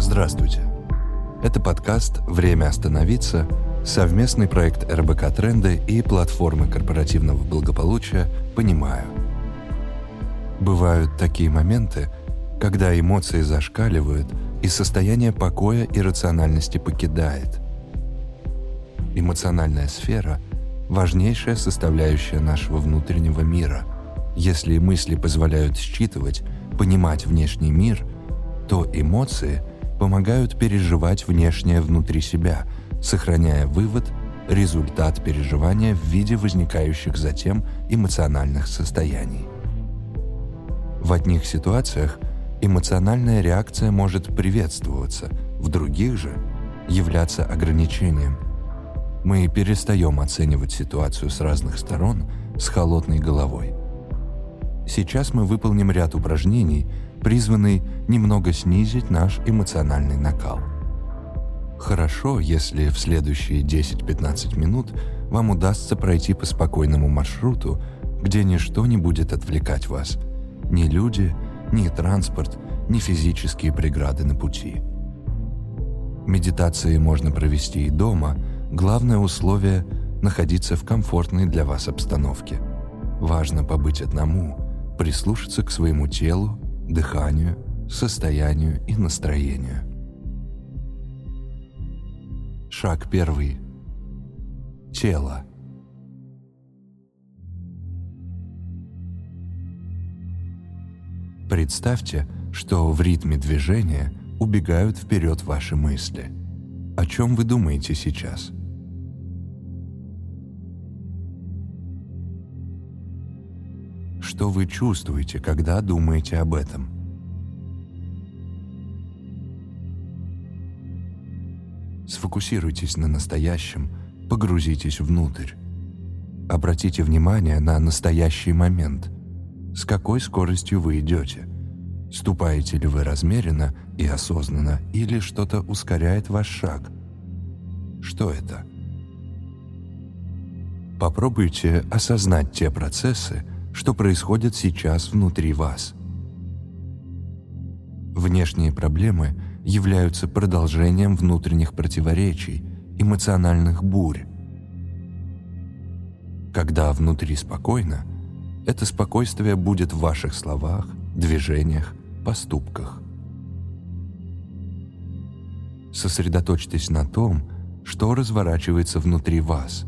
Здравствуйте. Это подкаст «Время остановиться», совместный проект РБК «Тренды» и платформы корпоративного благополучия «Понимаю». Бывают такие моменты, когда эмоции зашкаливают и состояние покоя и рациональности покидает. Эмоциональная сфера – важнейшая составляющая нашего внутреннего мира. Если мысли позволяют считывать, понимать внешний мир, то эмоции помогают переживать внешнее внутри себя, сохраняя вывод, результат переживания в виде возникающих затем эмоциональных состояний. В одних ситуациях эмоциональная реакция может приветствоваться, в других же являться ограничением. Мы перестаем оценивать ситуацию с разных сторон с холодной головой. Сейчас мы выполним ряд упражнений, призванный немного снизить наш эмоциональный накал. Хорошо, если в следующие 10-15 минут вам удастся пройти по спокойному маршруту, где ничто не будет отвлекать вас. Ни люди, ни транспорт, ни физические преграды на пути. Медитации можно провести и дома, главное условие – находиться в комфортной для вас обстановке. Важно побыть одному, прислушаться к своему телу, дыханию, состоянию и настроению. Шаг первый. Тело. Представьте, что в ритме движения убегают вперед ваши мысли. О чем вы думаете сейчас? Что вы чувствуете, когда думаете об этом? Сфокусируйтесь на настоящем, погрузитесь внутрь. Обратите внимание на настоящий момент. С какой скоростью вы идете? Ступаете ли вы размеренно и осознанно, или что-то ускоряет ваш шаг? Что это? Попробуйте осознать те процессы, что происходит сейчас внутри вас. Внешние проблемы являются продолжением внутренних противоречий, эмоциональных бурь. Когда внутри спокойно, это спокойствие будет в ваших словах, движениях, поступках. Сосредоточьтесь на том, что разворачивается внутри вас,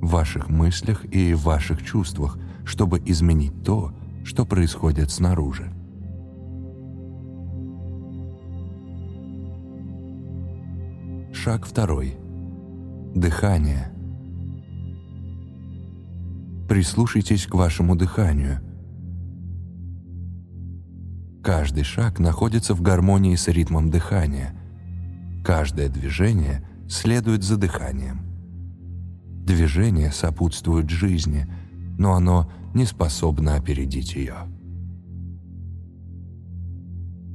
в ваших мыслях и ваших чувствах, чтобы изменить то, что происходит снаружи. Шаг второй. Дыхание. Прислушайтесь к вашему дыханию. Каждый шаг находится в гармонии с ритмом дыхания. Каждое движение следует за дыханием. Движение сопутствует жизни, но оно не способно опередить ее.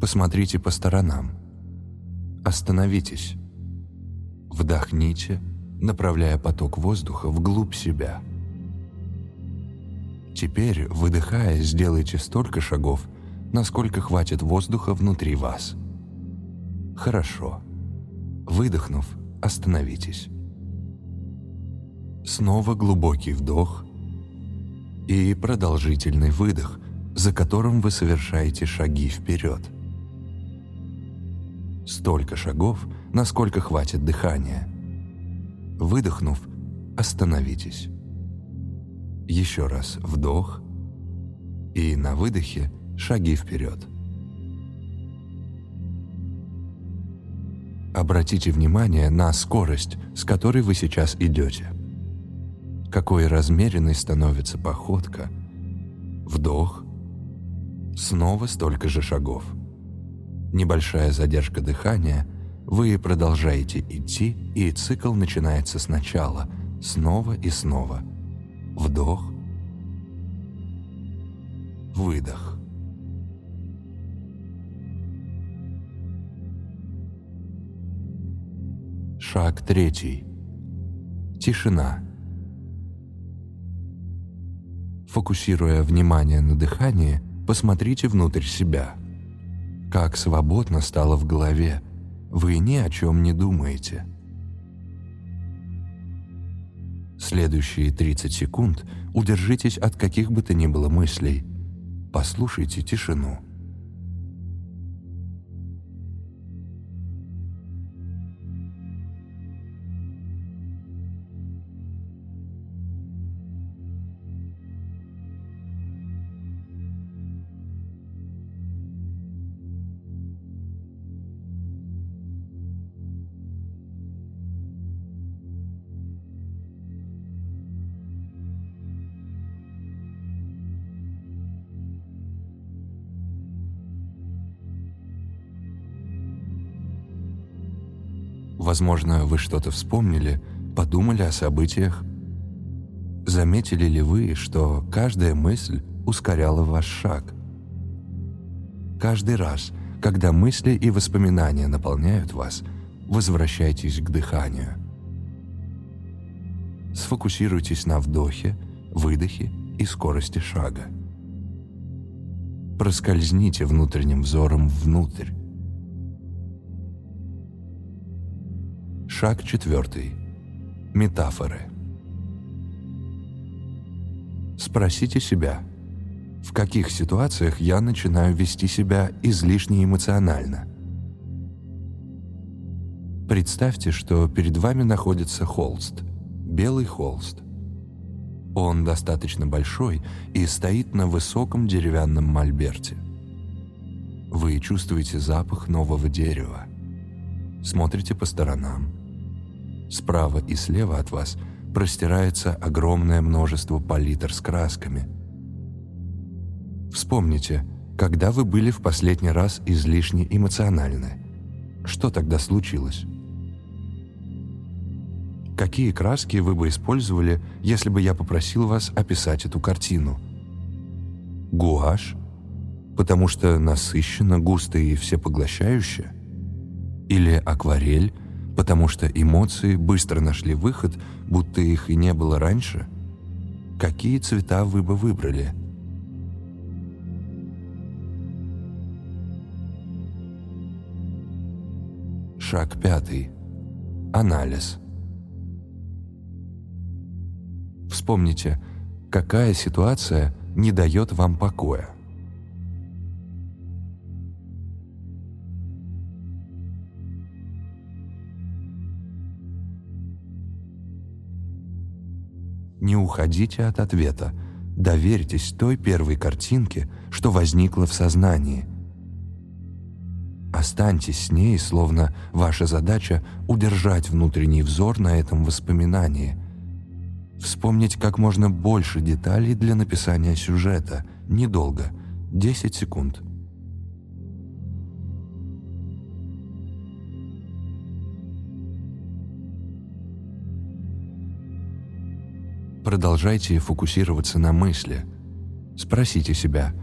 Посмотрите по сторонам. Остановитесь. Вдохните, направляя поток воздуха вглубь себя. Теперь, выдыхая, сделайте столько шагов, насколько хватит воздуха внутри вас. Хорошо. Выдохнув, остановитесь. Снова глубокий вдох и продолжительный выдох, за которым вы совершаете шаги вперед. Столько шагов, насколько хватит дыхания. Выдохнув, остановитесь. Еще раз вдох и на выдохе шаги вперед. Обратите внимание на скорость, с которой вы сейчас идете. Какой размеренной становится походка. Вдох. Снова столько же шагов. Небольшая задержка дыхания, вы продолжаете идти, и цикл начинается сначала, снова и снова. Вдох, выдох. Шаг третий. Тишина. Фокусируя внимание на дыхании, посмотрите внутрь себя – как свободно стало в голове, вы ни о чем не думаете. Следующие 30 секунд удержитесь от каких бы то ни было мыслей. Послушайте тишину. Возможно, вы что-то вспомнили, подумали о событиях. Заметили ли вы, что каждая мысль ускоряла ваш шаг? Каждый раз, когда мысли и воспоминания наполняют вас, возвращайтесь к дыханию. Сфокусируйтесь на вдохе, выдохе и скорости шага. Проскользните внутренним взором внутрь. Шаг четвертый. Метафоры. Спросите себя, в каких ситуациях я начинаю вести себя излишне эмоционально? Представьте, что перед вами находится холст, белый холст. Он достаточно большой и стоит на высоком деревянном мольберте. Вы чувствуете запах нового дерева. Смотрите по сторонам. Справа и слева от вас простирается огромное множество палитр с красками. Вспомните, когда вы были в последний раз излишне эмоциональны. Что тогда случилось? Какие краски вы бы использовали, если бы я попросил вас описать эту картину? Гуашь? Потому что насыщенно, густо и всепоглощающе? Или акварель – потому что эмоции быстро нашли выход, будто их и не было раньше? Какие цвета вы бы выбрали? Шаг пятый. Анализ. Вспомните, какая ситуация не дает вам покоя. Не уходите от ответа. Доверьтесь той первой картинке, что возникла в сознании. Останьтесь с ней, словно ваша задача — удержать внутренний взор на этом воспоминании. Вспомнить как можно больше деталей для написания сюжета. Недолго. 10 секунд. Продолжайте фокусироваться на мысли. Спросите себя,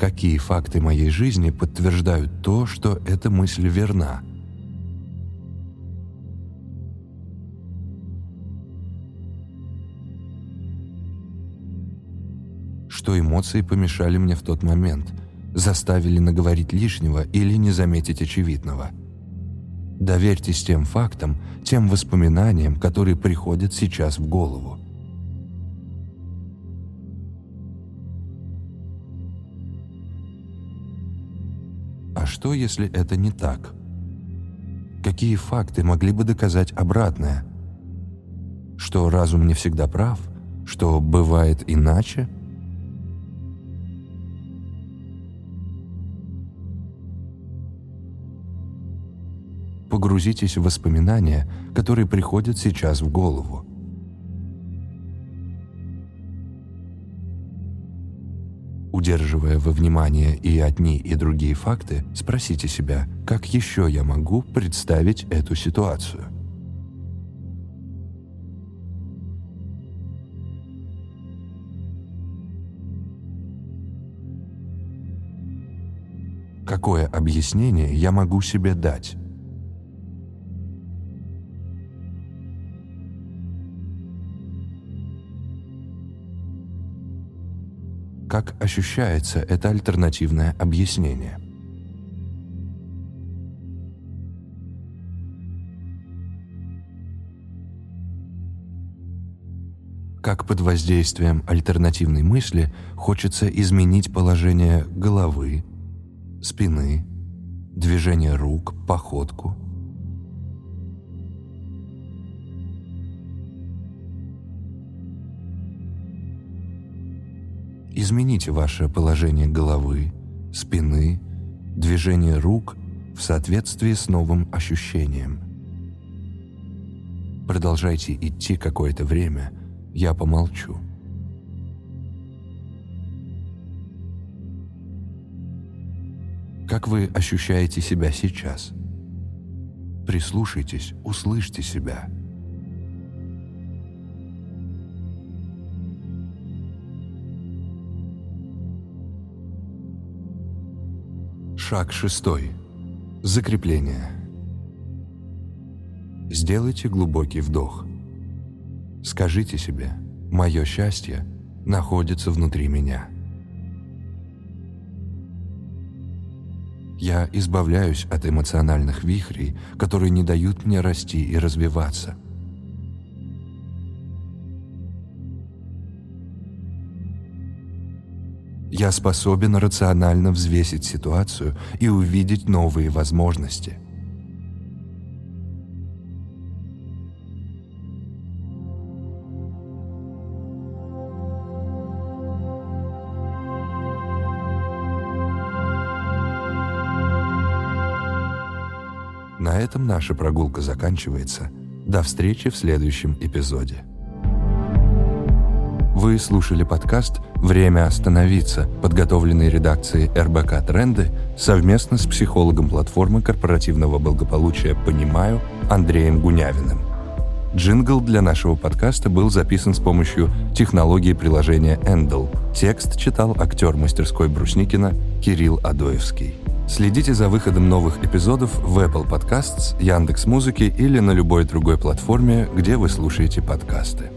какие факты моей жизни подтверждают то, что эта мысль верна. Что эмоции помешали мне в тот момент, заставили наговорить лишнего или не заметить очевидного. Доверьтесь тем фактам, тем воспоминаниям, которые приходят сейчас в голову. А что, если это не так? Какие факты могли бы доказать обратное? Что разум не всегда прав? Что бывает иначе? Погрузитесь в воспоминания, которые приходят сейчас в голову. Удерживая во внимание и одни, и другие факты, спросите себя, как еще я могу представить эту ситуацию? Какое объяснение я могу себе дать? как ощущается это альтернативное объяснение. Как под воздействием альтернативной мысли хочется изменить положение головы, спины, движение рук, походку – Измените ваше положение головы, спины, движение рук в соответствии с новым ощущением. Продолжайте идти какое-то время, я помолчу. Как вы ощущаете себя сейчас? Прислушайтесь, услышьте себя. Шаг шестой. Закрепление. Сделайте глубокий вдох. Скажите себе, мое счастье находится внутри меня. Я избавляюсь от эмоциональных вихрей, которые не дают мне расти и развиваться. Я способен рационально взвесить ситуацию и увидеть новые возможности. На этом наша прогулка заканчивается. До встречи в следующем эпизоде. Вы слушали подкаст «Время остановиться», подготовленный редакцией РБК «Тренды» совместно с психологом платформы корпоративного благополучия «Понимаю» Андреем Гунявиным. Джингл для нашего подкаста был записан с помощью технологии приложения Endel. Текст читал актер мастерской Брусникина Кирилл Адоевский. Следите за выходом новых эпизодов в Apple Podcasts, Яндекс.Музыке или на любой другой платформе, где вы слушаете подкасты.